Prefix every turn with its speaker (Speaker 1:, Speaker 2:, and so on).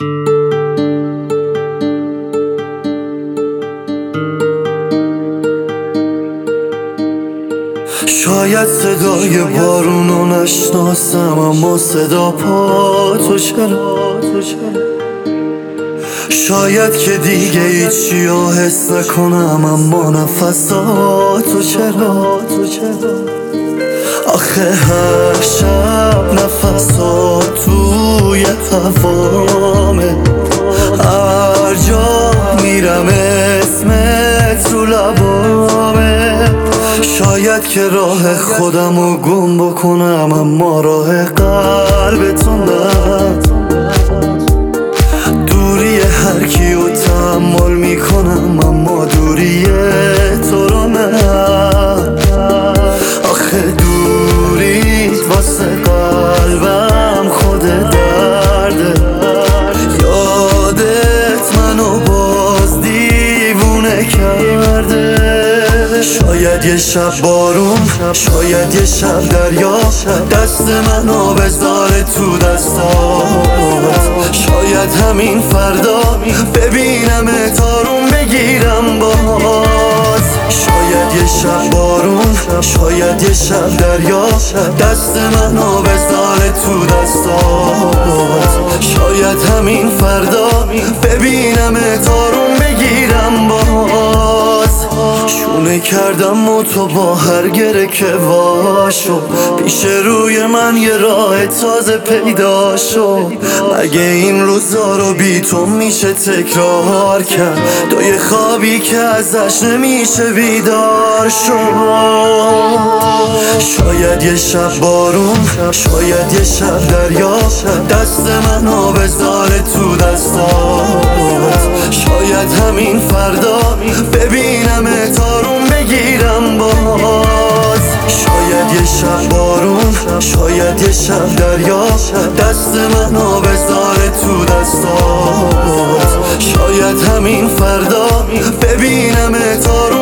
Speaker 1: شاید صدای بارون رو نشناسم اما صدا پا تو چرا؟ شاید که دیگه ایچی رو حس نکنم اما نفساتو چرا؟ آخه هر شب نفسات توی هوامه هر جا میرم اسمت رو لبامه. شاید که راه خودم رو گم بکنم اما راه قلبتون نه. شاید یه شب بارون شاید یه شب دریا دست منو بذاره تو دستات. شاید همین فردا ببینم تارون بگیرم باز شاید یه شب بارون شاید یه شب دریا دست منو بذاره تو دستات. شاید همین فردا ببینم تارون شونه کردم و تو با هر گره که واشو. پیش روی من یه راه تازه پیدا شو مگه این روزا رو بی تو میشه تکرار کرد؟ تو یه خوابی که ازش نمیشه بیدار شو شاید یه شب بارون شاید یه شب دریا. دست منو بذاره تو شاید یه شب دریا دست منو بذاره تو دستات. شاید همین فردا ببینم تارون